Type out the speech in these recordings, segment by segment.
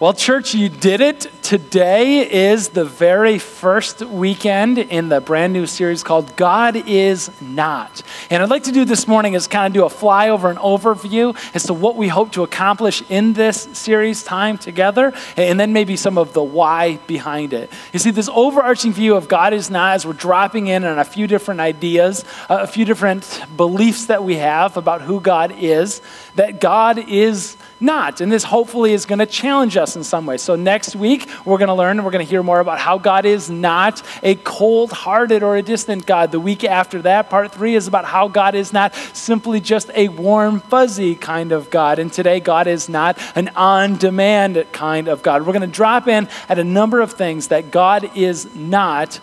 Well, church, you did it. Today is the very first weekend in the brand new series called God is Not. And I'd like to do this morning is kind of do a flyover and overview as to what we hope to accomplish in this series time together, and then maybe some of the why behind it. You see, this overarching view of God is Not as we're dropping in on a few different ideas, uh, a few different beliefs that we have about who God is, that God is not. And this hopefully is going to challenge us in some way. So next week, we're going to learn and we're going to hear more about how God is not a cold hearted or a distant God. The week after that, part three is about how God is not simply just a warm, fuzzy kind of God. And today, God is not an on demand kind of God. We're going to drop in at a number of things that God is not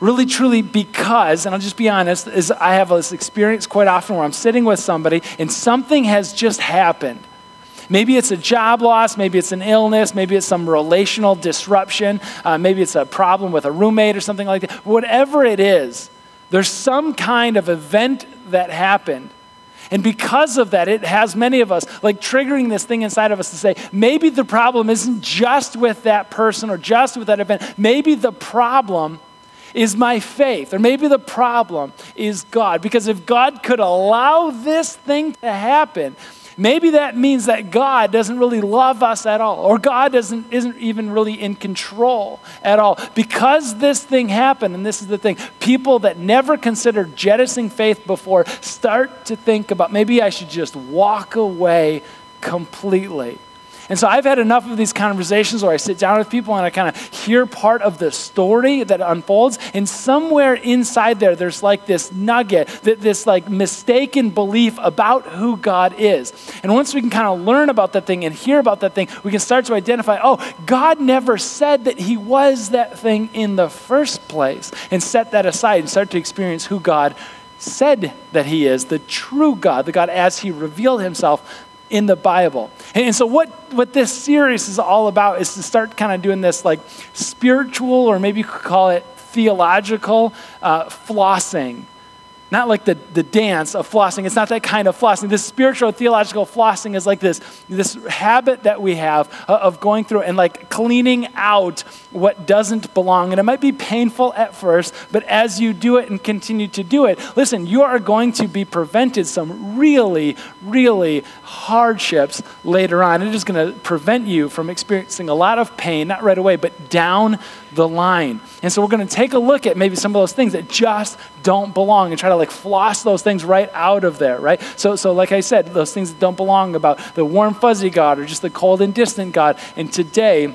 really truly because and i'll just be honest is i have this experience quite often where i'm sitting with somebody and something has just happened Maybe it's a job loss, maybe it's an illness, maybe it's some relational disruption, uh, maybe it's a problem with a roommate or something like that. Whatever it is, there's some kind of event that happened. And because of that, it has many of us like triggering this thing inside of us to say, maybe the problem isn't just with that person or just with that event. Maybe the problem is my faith, or maybe the problem is God. Because if God could allow this thing to happen, Maybe that means that God doesn't really love us at all, or God doesn't, isn't even really in control at all. Because this thing happened, and this is the thing people that never considered jettisoning faith before start to think about maybe I should just walk away completely. And so I've had enough of these conversations where I sit down with people and I kind of hear part of the story that unfolds. And somewhere inside there, there's like this nugget, that this like mistaken belief about who God is. And once we can kind of learn about that thing and hear about that thing, we can start to identify oh, God never said that He was that thing in the first place, and set that aside and start to experience who God said that He is, the true God, the God as He revealed Himself in the Bible. And so, what, what this series is all about is to start kind of doing this like spiritual, or maybe you could call it theological uh, flossing not like the, the dance of flossing. It's not that kind of flossing. This spiritual, theological flossing is like this, this habit that we have of going through and like cleaning out what doesn't belong. And it might be painful at first, but as you do it and continue to do it, listen, you are going to be prevented some really, really hardships later on. It is going to prevent you from experiencing a lot of pain, not right away, but down the line. And so we're going to take a look at maybe some of those things that just don't belong and try to like floss those things right out of there, right? So, so like I said, those things that don't belong about the warm, fuzzy God or just the cold and distant God. And today,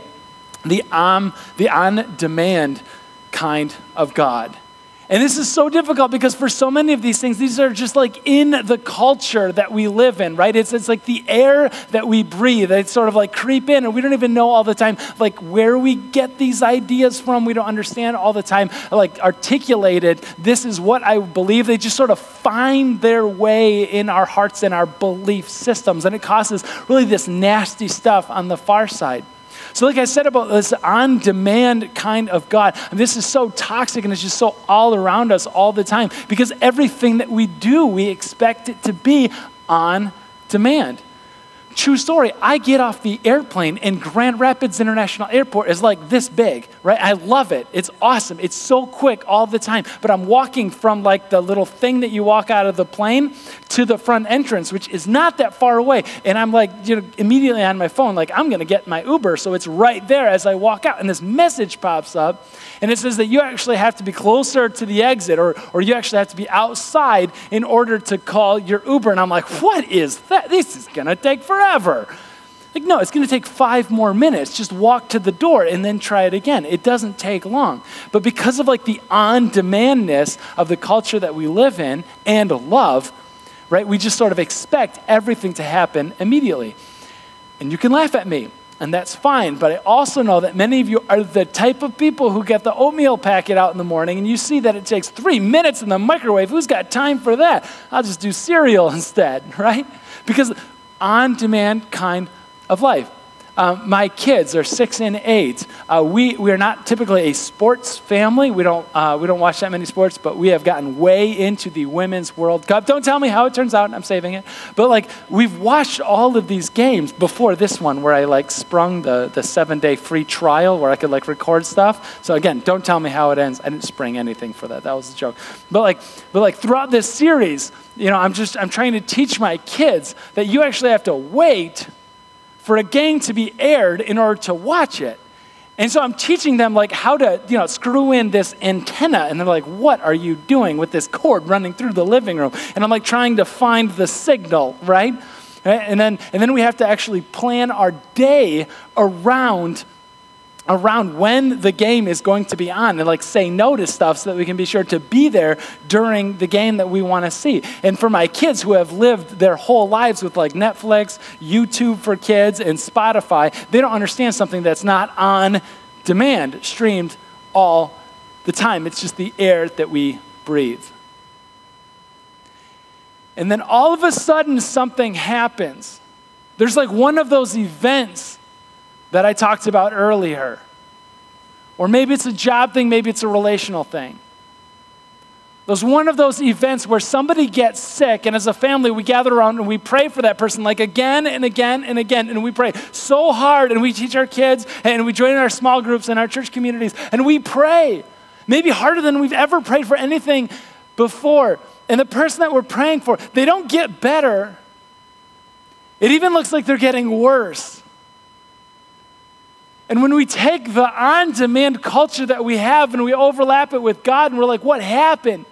the on, the on demand kind of God. And this is so difficult because for so many of these things, these are just like in the culture that we live in, right? It's, it's like the air that we breathe. They sort of like creep in, and we don't even know all the time, like where we get these ideas from. We don't understand all the time, like articulated. This is what I believe. They just sort of find their way in our hearts and our belief systems. And it causes really this nasty stuff on the far side. So, like I said about this on demand kind of God, this is so toxic and it's just so all around us all the time because everything that we do, we expect it to be on demand. True story. I get off the airplane and Grand Rapids International Airport is like this big, right? I love it. It's awesome. It's so quick all the time. But I'm walking from like the little thing that you walk out of the plane to the front entrance, which is not that far away. And I'm like, you know, immediately on my phone, like, I'm going to get my Uber. So it's right there as I walk out. And this message pops up and it says that you actually have to be closer to the exit or, or you actually have to be outside in order to call your Uber. And I'm like, what is that? This is going to take forever. Like, no, it's going to take five more minutes. Just walk to the door and then try it again. It doesn't take long. But because of like the on demandness of the culture that we live in and love, right? We just sort of expect everything to happen immediately. And you can laugh at me, and that's fine. But I also know that many of you are the type of people who get the oatmeal packet out in the morning, and you see that it takes three minutes in the microwave. Who's got time for that? I'll just do cereal instead, right? Because on demand kind of life. um, my kids are six and eight. Uh, we, we are not typically a sports family. We don't, uh, we don't watch that many sports, but we have gotten way into the Women's World Cup. Don't tell me how it turns out. I'm saving it. But like, we've watched all of these games before this one where I like sprung the, the seven day free trial where I could like record stuff. So again, don't tell me how it ends. I didn't spring anything for that. That was a joke. But like, but like throughout this series, you know, I'm just, I'm trying to teach my kids that you actually have to wait for a game to be aired in order to watch it. And so I'm teaching them like how to, you know, screw in this antenna. And they're like, what are you doing with this cord running through the living room? And I'm like trying to find the signal, right? And then, and then we have to actually plan our day around around when the game is going to be on and like say no to stuff so that we can be sure to be there during the game that we want to see. And for my kids who have lived their whole lives with like Netflix, YouTube for kids, and Spotify, they don't understand something that's not on demand, streamed all the time. It's just the air that we breathe. And then all of a sudden, something happens. There's like one of those events that I talked about earlier. Or maybe it's a job thing, maybe it's a relational thing. There's one of those events where somebody gets sick, and as a family, we gather around and we pray for that person, like again and again and again. And we pray so hard, and we teach our kids, and we join in our small groups and our church communities, and we pray. Maybe harder than we've ever prayed for anything before. And the person that we're praying for, they don't get better. It even looks like they're getting worse. And when we take the on demand culture that we have and we overlap it with God, and we're like, what happened?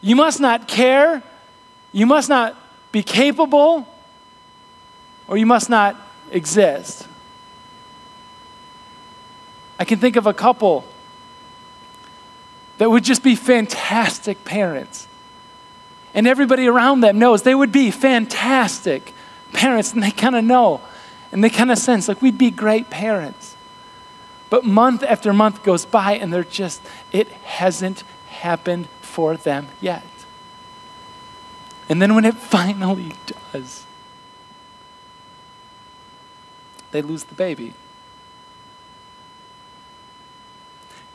You must not care, you must not be capable, or you must not exist. I can think of a couple that would just be fantastic parents. And everybody around them knows they would be fantastic parents, and they kind of know and they kind of sense like we'd be great parents. But month after month goes by and they're just, it hasn't happened for them yet. And then when it finally does, they lose the baby.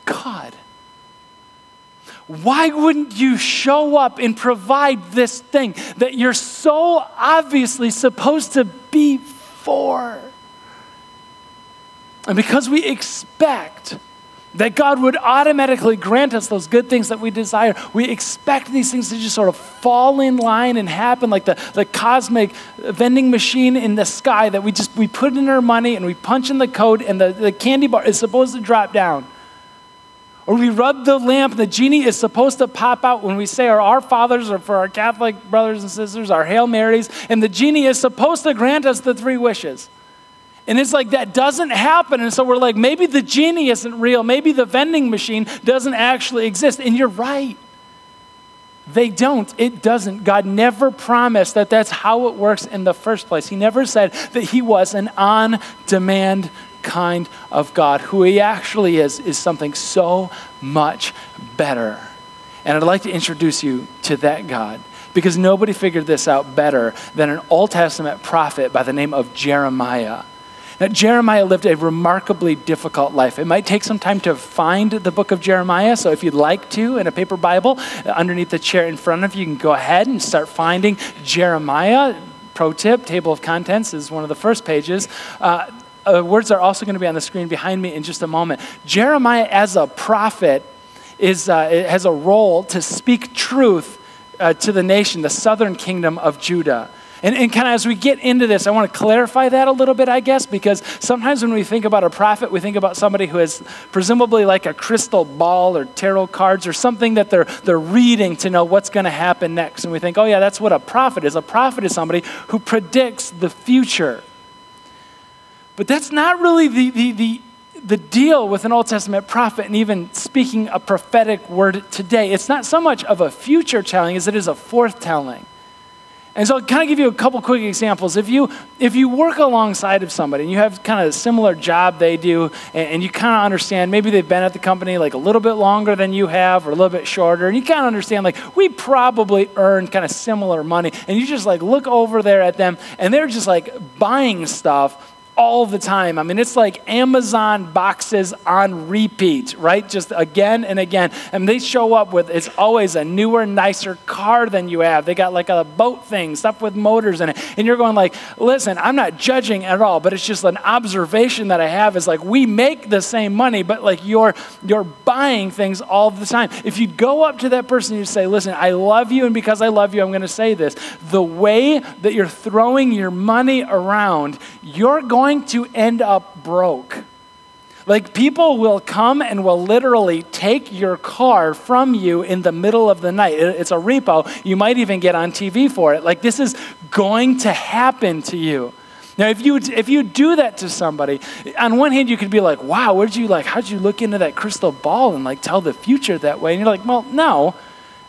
God, why wouldn't you show up and provide this thing that you're so obviously supposed to be for. And because we expect that God would automatically grant us those good things that we desire, we expect these things to just sort of fall in line and happen like the, the cosmic vending machine in the sky that we just we put in our money and we punch in the code and the, the candy bar is supposed to drop down. Or we rub the lamp, the genie is supposed to pop out when we say our Our Fathers or for our Catholic brothers and sisters, our Hail Marys, and the genie is supposed to grant us the three wishes. And it's like that doesn't happen. And so we're like, maybe the genie isn't real. Maybe the vending machine doesn't actually exist. And you're right. They don't. It doesn't. God never promised that that's how it works in the first place. He never said that He was an on demand kind of God. Who He actually is, is something so much better. And I'd like to introduce you to that God because nobody figured this out better than an Old Testament prophet by the name of Jeremiah. Now, Jeremiah lived a remarkably difficult life. It might take some time to find the book of Jeremiah, so if you'd like to, in a paper Bible, underneath the chair in front of you, you can go ahead and start finding Jeremiah. Pro tip, table of contents is one of the first pages. Uh, uh, words are also going to be on the screen behind me in just a moment. Jeremiah, as a prophet, is, uh, has a role to speak truth uh, to the nation, the southern kingdom of Judah. And, and kind of as we get into this, I want to clarify that a little bit, I guess, because sometimes when we think about a prophet, we think about somebody who has presumably like a crystal ball or tarot cards or something that they're, they're reading to know what's going to happen next. And we think, oh, yeah, that's what a prophet is. A prophet is somebody who predicts the future. But that's not really the, the, the, the deal with an Old Testament prophet and even speaking a prophetic word today. It's not so much of a future telling as it is a foretelling. And so I'll kind of give you a couple quick examples. If you if you work alongside of somebody and you have kind of a similar job they do, and, and, you kind of understand maybe they've been at the company like a little bit longer than you have, or a little bit shorter, and you kind of understand like we probably earn kind of similar money, and you just like look over there at them, and they're just like buying stuff all the time. I mean, it's like Amazon boxes on repeat, right? Just again and again. And they show up with, it's always a newer, nicer car than you have. They got like a boat thing, stuff with motors in it. And you're going like, listen, I'm not judging at all, but it's just an observation that I have is like, we make the same money, but like you're, you're buying things all the time. If you go up to that person and you say, listen, I love you, and because I love you, I'm going to say this. The way that you're throwing your money around, you're going to end up broke. Like people will come and will literally take your car from you in the middle of the night. It's a repo. You might even get on TV for it. Like this is going to happen to you. Now, if you if you do that to somebody, on one hand you could be like, "Wow, where'd you like? How'd you look into that crystal ball and like tell the future that way?" And you're like, "Well, no."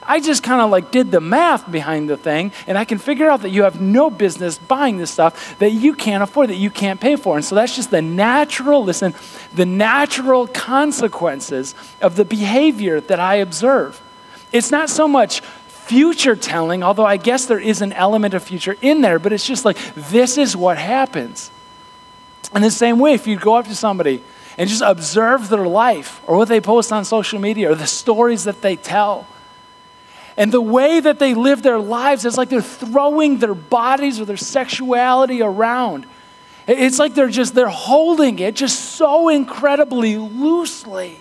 I just kind of like did the math behind the thing, and I can figure out that you have no business buying this stuff that you can't afford, that you can't pay for. And so that's just the natural, listen, the natural consequences of the behavior that I observe. It's not so much future telling, although I guess there is an element of future in there, but it's just like this is what happens. In the same way, if you go up to somebody and just observe their life or what they post on social media or the stories that they tell, and the way that they live their lives is like they're throwing their bodies or their sexuality around. It's like they're just, they're holding it just so incredibly loosely.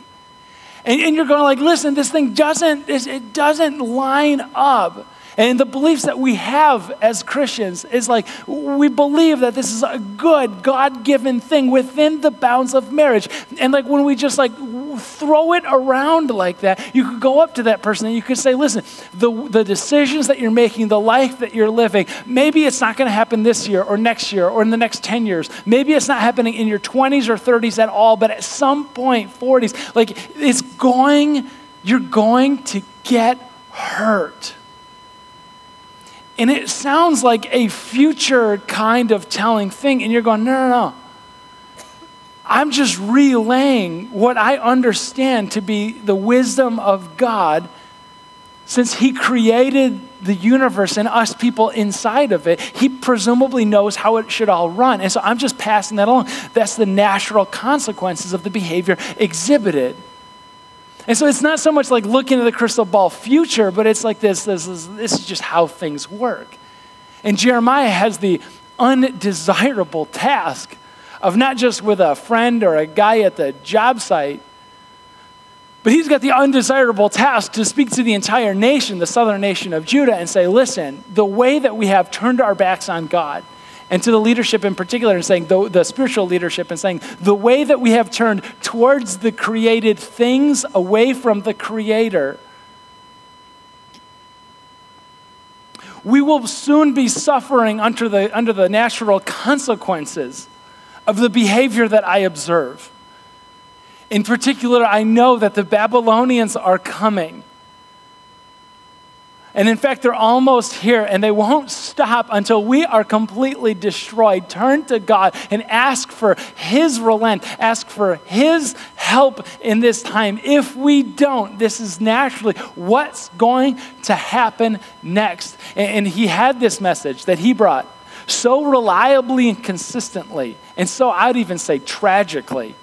And, and you're going like, listen, this thing doesn't, it doesn't line up and the beliefs that we have as Christians is like we believe that this is a good, God given thing within the bounds of marriage. And like when we just like throw it around like that, you could go up to that person and you could say, listen, the, the decisions that you're making, the life that you're living, maybe it's not going to happen this year or next year or in the next 10 years. Maybe it's not happening in your 20s or 30s at all, but at some point, 40s, like it's going, you're going to get hurt. And it sounds like a future kind of telling thing. And you're going, no, no, no. I'm just relaying what I understand to be the wisdom of God since He created the universe and us people inside of it. He presumably knows how it should all run. And so I'm just passing that along. That's the natural consequences of the behavior exhibited. And so it's not so much like looking at the crystal ball future, but it's like this this is, this is just how things work. And Jeremiah has the undesirable task of not just with a friend or a guy at the job site, but he's got the undesirable task to speak to the entire nation, the southern nation of Judah, and say, listen, the way that we have turned our backs on God, and to the leadership in particular, and saying, the, the spiritual leadership, and saying, the way that we have turned towards the created things away from the Creator, we will soon be suffering under the, under the natural consequences of the behavior that I observe. In particular, I know that the Babylonians are coming. And in fact, they're almost here and they won't stop until we are completely destroyed. Turn to God and ask for His relent, ask for His help in this time. If we don't, this is naturally what's going to happen next. And, He had this message that He brought so reliably and consistently, and so I'd even say tragically,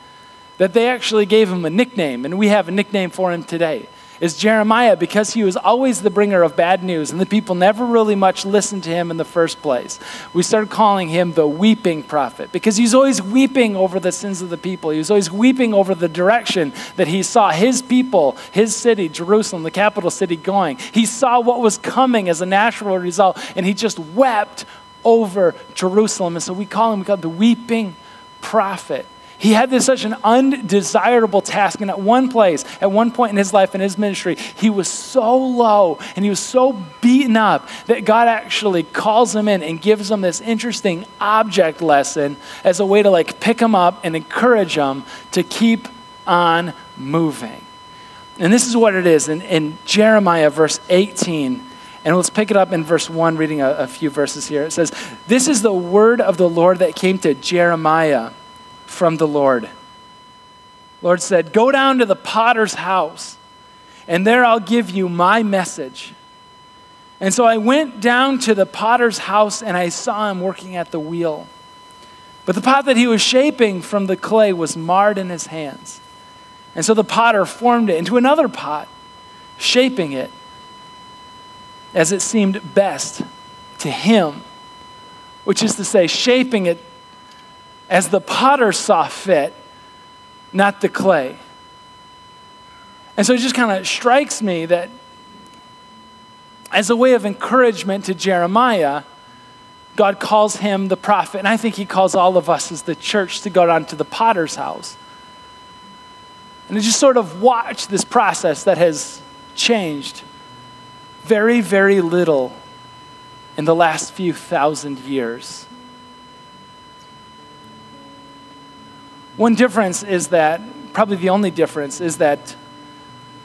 that they actually gave him a nickname, and we have a nickname for him today is Jeremiah because he was always the bringer of bad news and the people never really much listened to him in the first place. We started calling him the weeping prophet because he's always weeping over the sins of the people. He was always weeping over the direction that he saw his people, his city, Jerusalem, the capital city, going. He saw what was coming as a natural result and he just wept over Jerusalem. And so we call him, we call him the weeping prophet. He had this such an undesirable task. And at one place, at one point in his life and his ministry, he was so low and he was so beaten up that God actually calls him in and gives him this interesting object lesson as a way to like pick him up and encourage him to keep on moving. And this is what it is in, in Jeremiah, verse 18. And let's pick it up in verse 1, reading a, a few verses here. It says, This is the word of the Lord that came to Jeremiah from the Lord. Lord said, Go down to the potter's house, and there I'll give you my message. And so I went down to the potter's house and I saw him working at the wheel. But the pot that he was shaping from the clay was marred in his hands. And so the potter formed it into another pot, shaping it as it seemed best to him, which is to say, shaping it as the potter saw fit, not the clay. And so it just kind of strikes me that as a way of encouragement to Jeremiah, God calls him the prophet, and I think he calls all of us as the church to go down to the potter's house. And to just sort of watch this process that has changed very, very little in the last few thousand years. One difference is that, probably the only difference, is that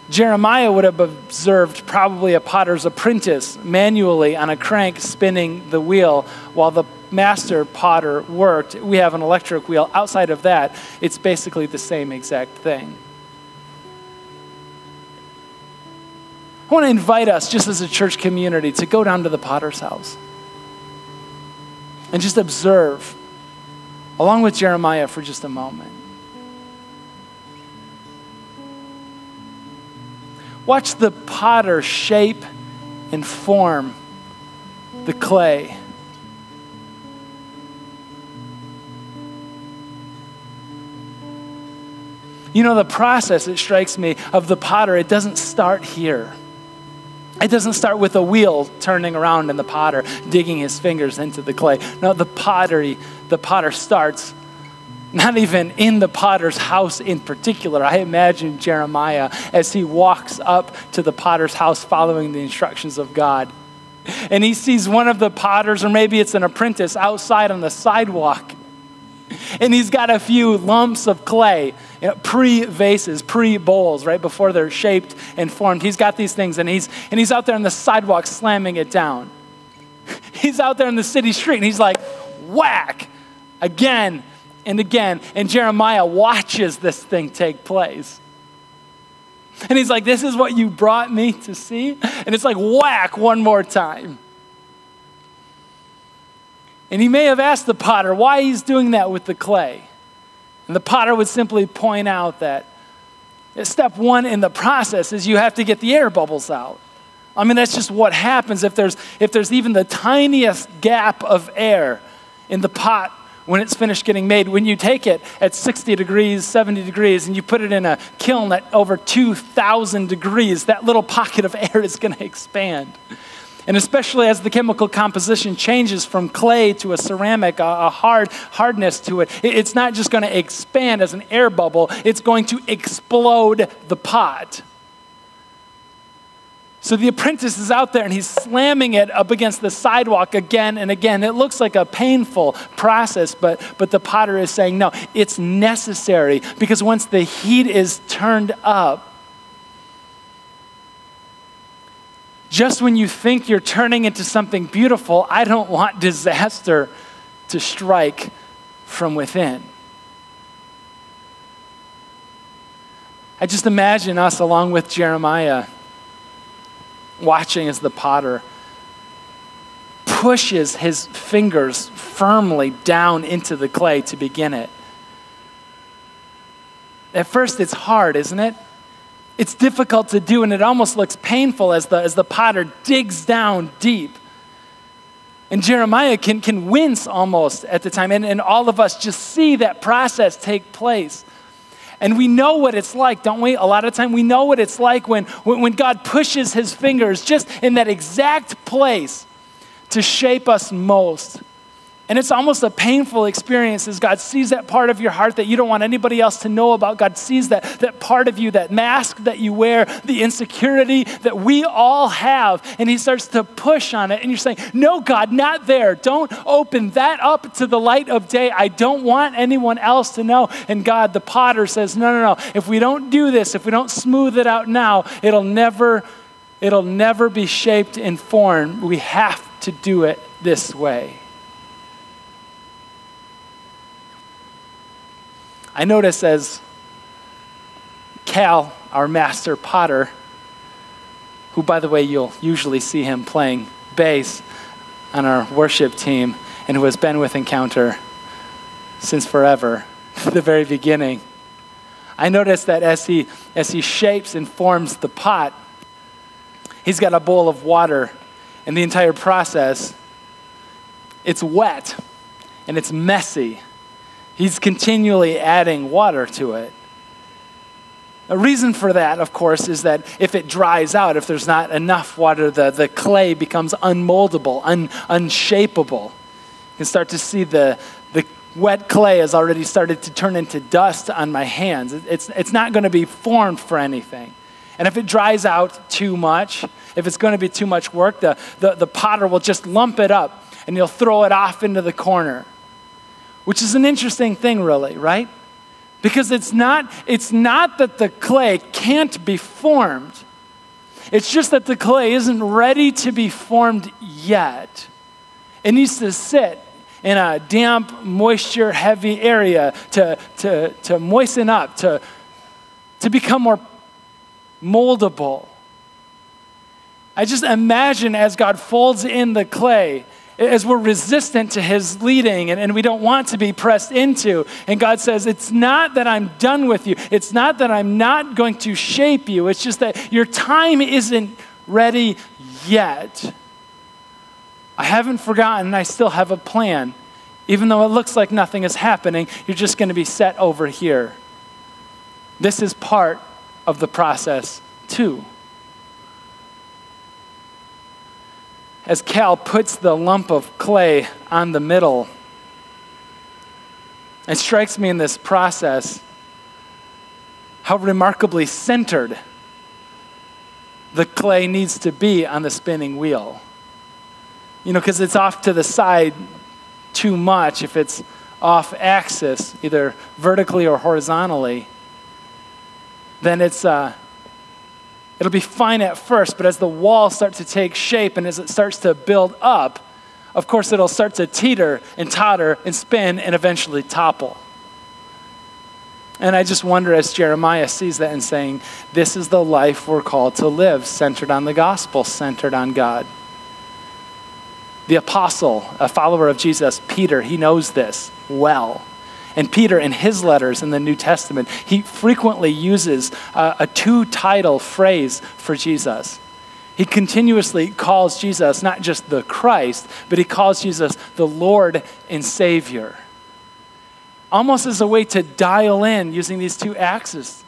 Jeremiah would have observed probably a potter's apprentice manually on a crank spinning the wheel while the master potter worked. We have an electric wheel. Outside of that, it's basically the same exact thing. I want to invite us, just as a church community, to go down to the potter's house and just observe, along with Jeremiah, for just a moment. Watch the potter shape and form the clay. You know, the process, it strikes me, of the potter, it doesn't start here. It doesn't start with a wheel turning around and the potter digging his fingers into the clay. No, the pottery, the potter starts not even in the potter's house in particular. I imagine Jeremiah as he walks up to the potter's house following the instructions of God. And he sees one of the potters, or maybe it's an apprentice, outside on the sidewalk. And he's got a few lumps of clay, you know, pre vases, pre bowls, right before they're shaped and formed. He's got these things, and he's, and he's out there on the sidewalk slamming it down. He's out there in the city street, and he's like, whack, again and again. And Jeremiah watches this thing take place. And he's like, This is what you brought me to see? And it's like, whack, one more time. And he may have asked the potter why he's doing that with the clay. And the potter would simply point out that step one in the process is you have to get the air bubbles out. I mean, that's just what happens if there's, if there's even the tiniest gap of air in the pot when it's finished getting made. When you take it at 60 degrees, 70 degrees, and you put it in a kiln at over 2,000 degrees, that little pocket of air is going to expand. And especially as the chemical composition changes from clay to a ceramic, a, a hard hardness to it, it, it's not just going to expand as an air bubble, it's going to explode the pot. So the apprentice is out there and he's slamming it up against the sidewalk again and again. It looks like a painful process, but, but the potter is saying, no, it's necessary because once the heat is turned up, just when you think you're turning into something beautiful, I don't want disaster to strike from within. I just imagine us along with Jeremiah watching as the potter pushes his fingers firmly down into the clay to begin it. At first, it's hard, isn't it? It's difficult to do, and it almost looks painful as the, as the potter digs down deep. And Jeremiah can, can wince almost at the time, and, and all of us just see that process take place. And we know what it's like, don't we? A lot of time we know what it's like when, when when God pushes his fingers just in that exact place to shape us most. And it's almost a painful experience as God sees that part of your heart that you don't want anybody else to know about. God sees that, that part of you, that mask that you wear, the insecurity that we all have. And He starts to push on it. And you're saying, No, God, not there. Don't open that up to the light of day. I don't want anyone else to know. And God, the potter, says, No, no, no. If we don't do this, if we don't smooth it out now, it'll never. It'll never be shaped and formed. We have to do it this way. I notice as Cal, our master potter, who, by the way, you'll usually see him playing bass on our worship team, and who has been with Encounter since forever, the very beginning. I notice that as he, as he shapes and forms the pot, he's got a bowl of water, and the entire process, it's wet and it's messy. He's continually adding water to it. A reason for that, of course, is that if it dries out, if there's not enough water, the, the clay becomes unmoldable, un, unshapeable. You can start to see the, the wet clay has already started to turn into dust on my hands. It's, it's not going to be formed for anything. And if it dries out too much, if it's going to be too much work, the, the, the potter will just lump it up and he'll throw it off into the corner, which is an interesting thing, really, right? Because it's not, it's not that the clay can't be formed, it's just that the clay isn't ready to be formed yet. It needs to sit in a damp, moisture heavy area to, to, to moisten up, to, to become more moldable. I just imagine as God folds in the clay, as we're resistant to his leading and, and we don't want to be pressed into. And God says, It's not that I'm done with you. It's not that I'm not going to shape you. It's just that your time isn't ready yet. I haven't forgotten, and I still have a plan. Even though it looks like nothing is happening, you're just going to be set over here. This is part of the process, too. As Cal puts the lump of clay on the middle, it strikes me in this process how remarkably centered the clay needs to be on the spinning wheel. You know, because it's off to the side too much if it's off axis, either vertically or horizontally, then it's, uh, It'll be fine at first, but as the wall starts to take shape and as it starts to build up, of course, it'll start to teeter and totter and spin and eventually topple. And I just wonder as Jeremiah sees that and saying, This is the life we're called to live, centered on the gospel, centered on God. The apostle, a follower of Jesus, Peter, he knows this well. And Peter, in his letters in the New Testament, he frequently uses uh, a two title phrase for Jesus. He continuously calls Jesus not just the Christ, but he calls Jesus the Lord and Savior. Almost as a way to dial in using these two axes.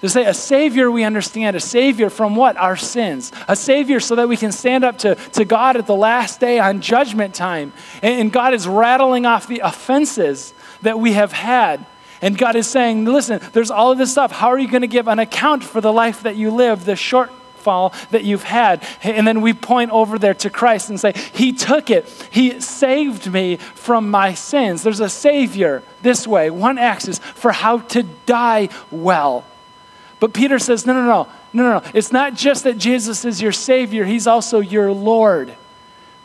To say a Savior, we understand. A Savior from what? Our sins. A Savior so that we can stand up to, to God at the last day on judgment time. And, and God is rattling off the offenses that we have had. And God is saying, listen, there's all of this stuff. How are you going to give an account for the life that you live, the shortfall that you've had? And then we point over there to Christ and say, He took it. He saved me from my sins. There's a Savior this way, one axis, for how to die well. But Peter says, no, no, no, no, no, no. It's not just that Jesus is your Savior, He's also your Lord.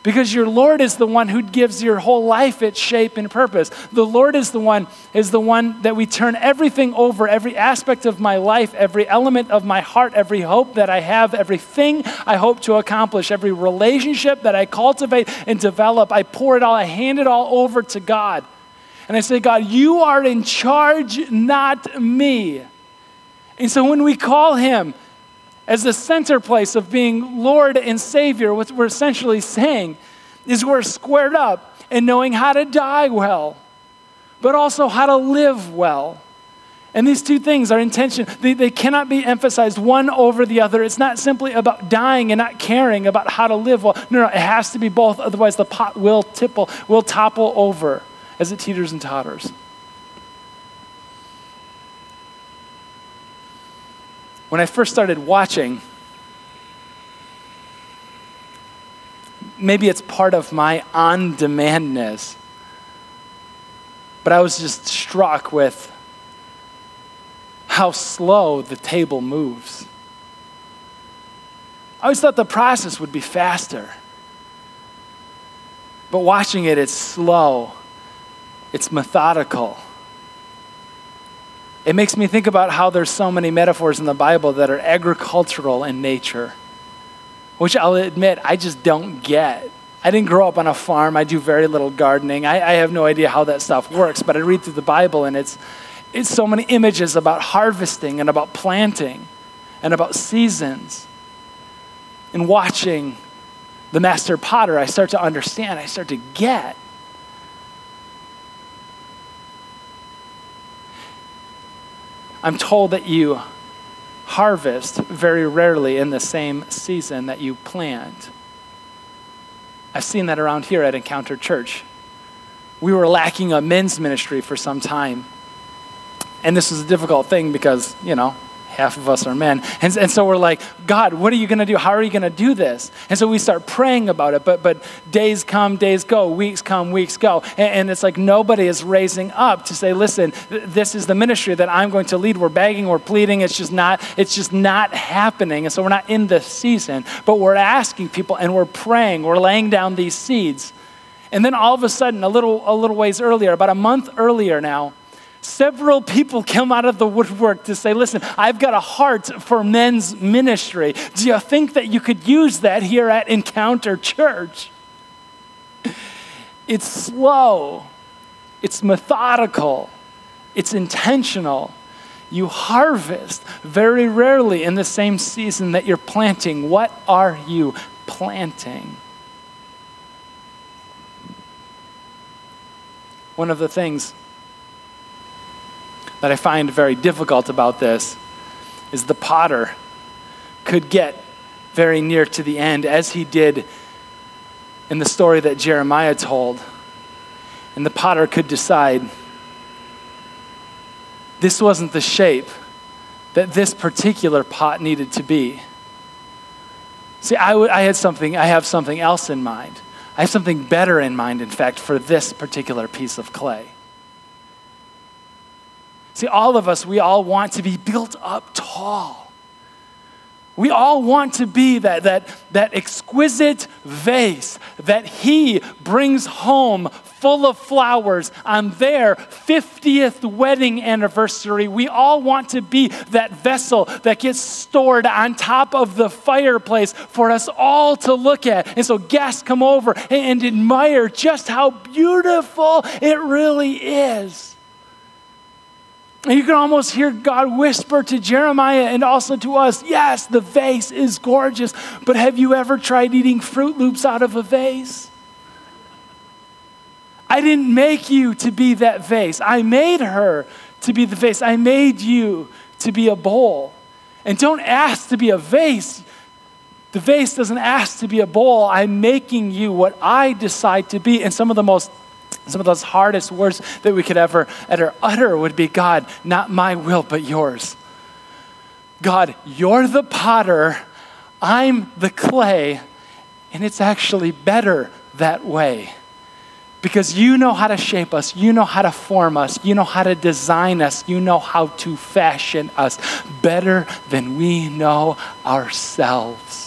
Because your Lord is the one who gives your whole life its shape and purpose. The Lord is the one is the one that we turn everything over, every aspect of my life, every element of my heart, every hope that I have, everything I hope to accomplish, every relationship that I cultivate and develop, I pour it all, I hand it all over to God. And I say, God, you are in charge, not me. And so when we call him, as the center place of being Lord and Savior, what we're essentially saying is we're squared up in knowing how to die well, but also how to live well. And these two things are intention. They, they cannot be emphasized one over the other. It's not simply about dying and not caring about how to live well. No, no, it has to be both. Otherwise, the pot will tipple, will topple over as it teeters and totters. When I first started watching, maybe it's part of my on demandness, but I was just struck with how slow the table moves. I always thought the process would be faster. But watching it, it's slow, it's methodical. It makes me think about how there's so many metaphors in the Bible that are agricultural in nature, which I'll admit I just don't get. I didn't grow up on a farm. I do very little gardening. I, I have no idea how that stuff works, but I read through the Bible and it's, it's so many images about harvesting and about planting and about seasons. And watching the master potter, I start to understand, I start to get. I'm told that you harvest very rarely in the same season that you plant. I've seen that around here at Encounter Church. We were lacking a men's ministry for some time. And this was a difficult thing because, you know, half of us are men. And, and so we're like, God, what are you going to do? How are you going to do this? And so we start praying about it. But, but days come, days go, weeks come, weeks go. And, and it's like nobody is raising up to say, listen, th- this is the ministry that I'm going to lead. We're begging, we're pleading. It's just not, it's just not happening. And so we're not in this season, but we're asking people and we're praying. We're laying down these seeds. And then all of a sudden, a little, a little ways earlier, about a month earlier now, several people come out of the woodwork to say, Listen, I've got a heart for men's ministry. Do you think that you could use that here at Encounter Church? It's slow, it's methodical, it's intentional. You harvest very rarely in the same season that you're planting. What are you planting? One of the things that I find very difficult about this is the potter could get very near to the end, as he did in the story that Jeremiah told. And the potter could decide this wasn't the shape that this particular pot needed to be. See, I, w- I had something, I have something else in mind. I have something better in mind, in fact, for this particular piece of clay. See, all of us, we all want to be built up tall. We all want to be that, that, that exquisite vase that he brings home full of flowers on their 50th wedding anniversary. We all want to be that vessel that gets stored on top of the fireplace for us all to look at. And so guests come over and, and admire just how beautiful it really is. And you can almost hear God whisper to Jeremiah and also to us yes, the vase is gorgeous, but have you ever tried eating Froot Loops out of a vase? I didn't make you to be that vase. I made her to be the vase. I made you to be a bowl. And don't ask to be a vase. The vase doesn't ask to be a bowl. I'm making you what I decide to be. And some of the most some of those hardest words that we could ever, utter would be God, not my will, but yours. God, you're the potter, I'm the clay, and it's actually better that way. Because you know how to shape us, you know how to form us, you know how to design us, you know how to fashion us better than we know ourselves.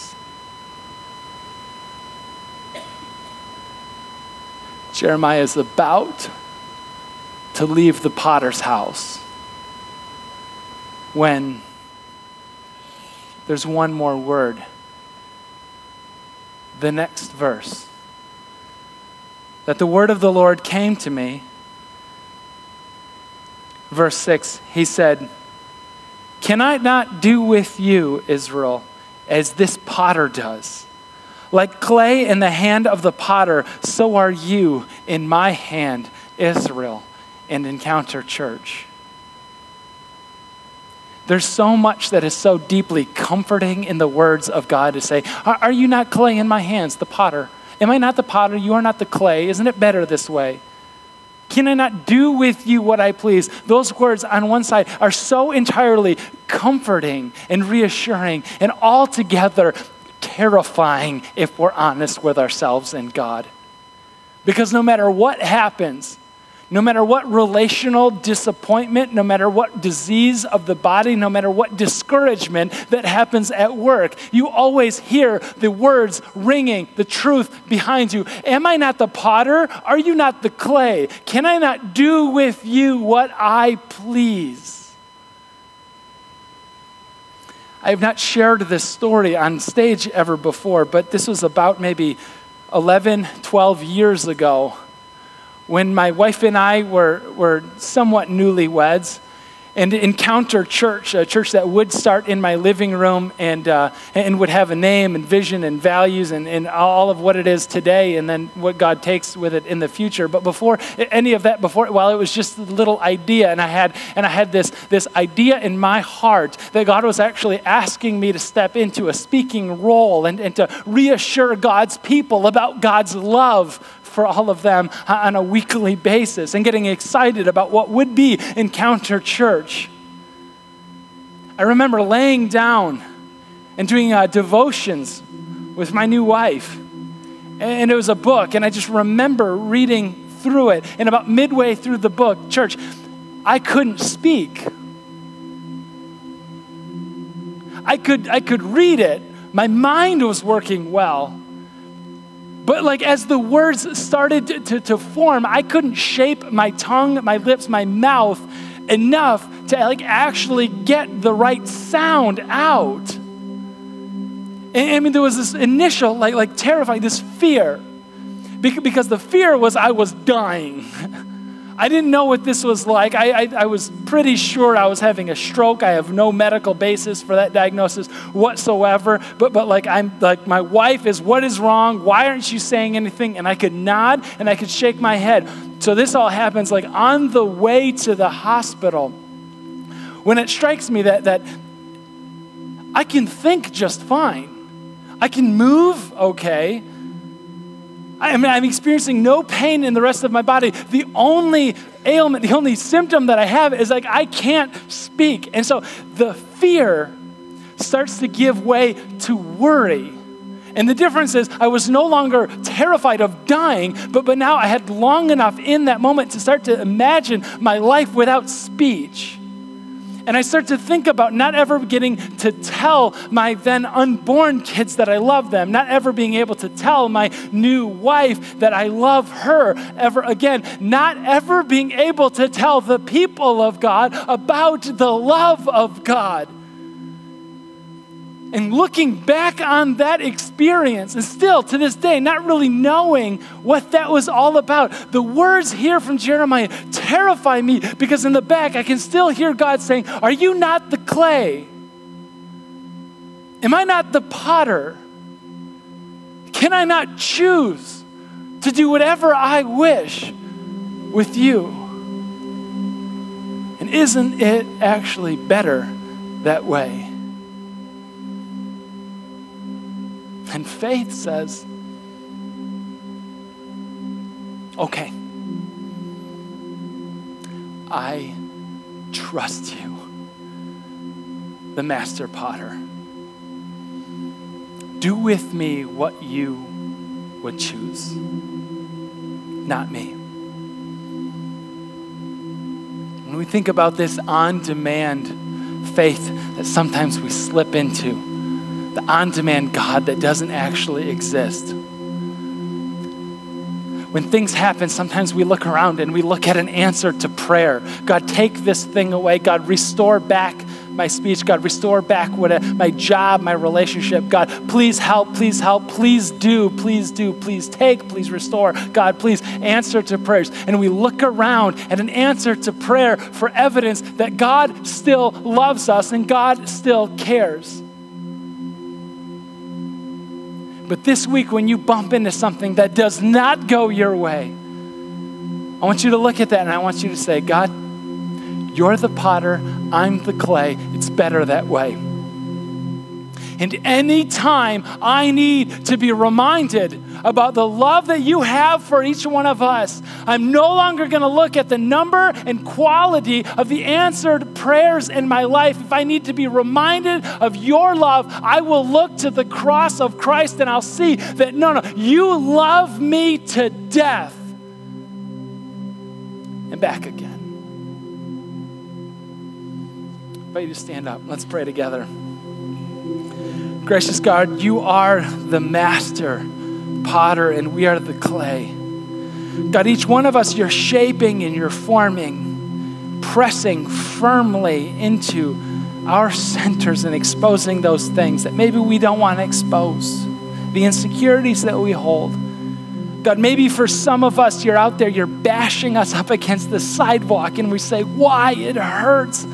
Jeremiah is about to leave the potter's house when there's one more word. The next verse. That the word of the Lord came to me. Verse 6, he said, Can I not do with you, Israel, as this potter does? Like clay in the hand of the potter, so are you in my hand, Israel, and Encounter Church. There's so much that is so deeply comforting in the words of God to say, Are, you not clay in my hands, the potter? Am I not the potter? You are not the clay. Isn't it better this way? Can I not do with you what I please? Those words on one side are so entirely comforting and reassuring and altogether terrifying if we're honest with ourselves and God. Because no matter what happens, no matter what relational disappointment, no matter what disease of the body, no matter what discouragement that happens at work, you always hear the words ringing, the truth behind you. Am I not the potter? Are you not the clay? Can I not do with you what I please? I have not shared this story on stage ever before, but this was about maybe 11, 12 years ago when my wife and I were, were somewhat newlyweds and encounter church, a church that would start in my living room and, uh, and would have a name and vision and values and, and all of what it is today and then what God takes with it in the future. But before any of that, before, while it was just a little idea and I had, and I had this, this idea in my heart that God was actually asking me to step into a speaking role and, and to reassure God's people about God's love for all of them on a weekly basis and getting excited about what would be Encounter Church. I remember laying down and doing uh, devotions with my new wife. And it was a book, and I just remember reading through it. And about midway through the book, church, I couldn't speak. I could, I could read it. My mind was working well, but like as the words started to, to, to, form, I couldn't shape my tongue, my lips, my mouth enough to like actually get the right sound out. And, I mean, there was this initial, like, like terrifying, this fear. Because the fear was I was dying. I didn't know what this was like. I, I, I, was pretty sure I was having a stroke. I have no medical basis for that diagnosis whatsoever. But, but like, I'm like, my wife is, what is wrong? Why aren't you saying anything? And I could nod and I could shake my head. So this all happens like on the way to the hospital. When it strikes me that, that I can think just fine, I can move okay I mean, I'm experiencing no pain in the rest of my body. The only ailment, the only symptom that I have is like I can't speak. And so the fear starts to give way to worry. And the difference is, I was no longer terrified of dying, but, but now I had long enough in that moment to start to imagine my life without speech. And I start to think about not ever getting to tell my then unborn kids that I love them, not ever being able to tell my new wife that I love her ever again, not ever being able to tell the people of God about the love of God. And looking back on that experience, and still to this day, not really knowing what that was all about, the words here from Jeremiah terrify me because in the back I can still hear God saying, Are you not the clay? Am I not the potter? Can I not choose to do whatever I wish with you? And isn't it actually better that way? And faith says, okay, I trust you, the master potter. Do with me what you would choose, not me. When we think about this on demand faith that sometimes we slip into, the on demand God that doesn't actually exist. When things happen, sometimes we look around and we look at an answer to prayer. God, take this thing away. God, restore back my speech. God, restore back what a, my job, my relationship. God, please help, please help, please do, please do, please take, please restore. God, please answer to prayers. And we look around at an answer to prayer for evidence that God still loves us and God still cares. But this week, when you bump into something that does not go your way, I want you to look at that and I want you to say, God, you're the potter, I'm the clay. It's better that way. And anytime I need to be reminded about the love that you have for each one of us, I'm no longer going to look at the number and quality of the answered prayers in my life. If I need to be reminded of your love, I will look to the cross of Christ and I'll see that no, no, you love me to death and back again. I invite you to stand up. Let's pray together. Gracious God, you are the master potter and we are the clay. God, each one of us, you're shaping and you're forming, pressing firmly into our centers and exposing those things that maybe we don't want to expose, the insecurities that we hold. God, maybe for some of us, you're out there, you're bashing us up against the sidewalk, and we say, Why? It hurts.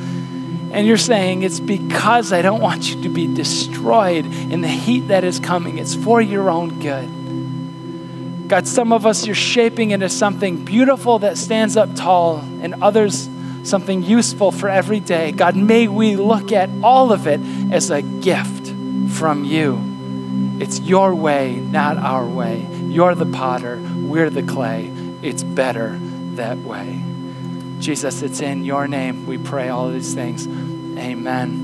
And you're saying, It's because I don't want you to be destroyed in the heat that is coming. It's for your own good. God, some of us you're shaping into something beautiful that stands up tall, and others something useful for every day. God, may we look at all of it as a gift from you. It's your way, not our way. You're the potter, we're the clay. It's better that way. Jesus, it's in your name we pray all these things. Amen.